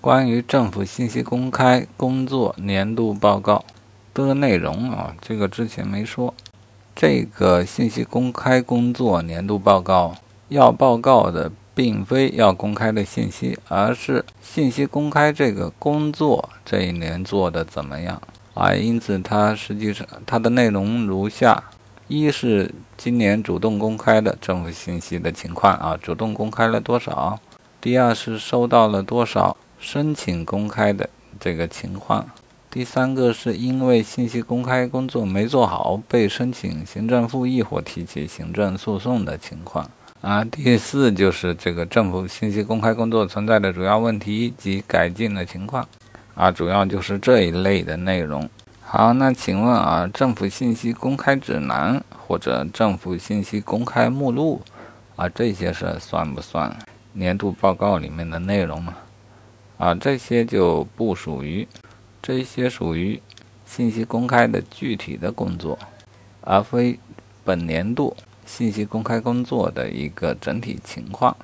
关于政府信息公开工作年度报告的内容啊，这个之前没说。这个信息公开工作年度报告要报告的，并非要公开的信息，而是信息公开这个工作这一年做的怎么样啊？因此，它实际上它的内容如下：一是今年主动公开的政府信息的情况啊，主动公开了多少；第二是收到了多少申请公开的这个情况。第三个是因为信息公开工作没做好，被申请行政复议或提起行政诉讼的情况啊。第四就是这个政府信息公开工作存在的主要问题及改进的情况啊，主要就是这一类的内容。好，那请问啊，政府信息公开指南或者政府信息公开目录啊，这些是算不算年度报告里面的内容呢？啊，这些就不属于。这些属于信息公开的具体的工作，而非本年度信息公开工作的一个整体情况。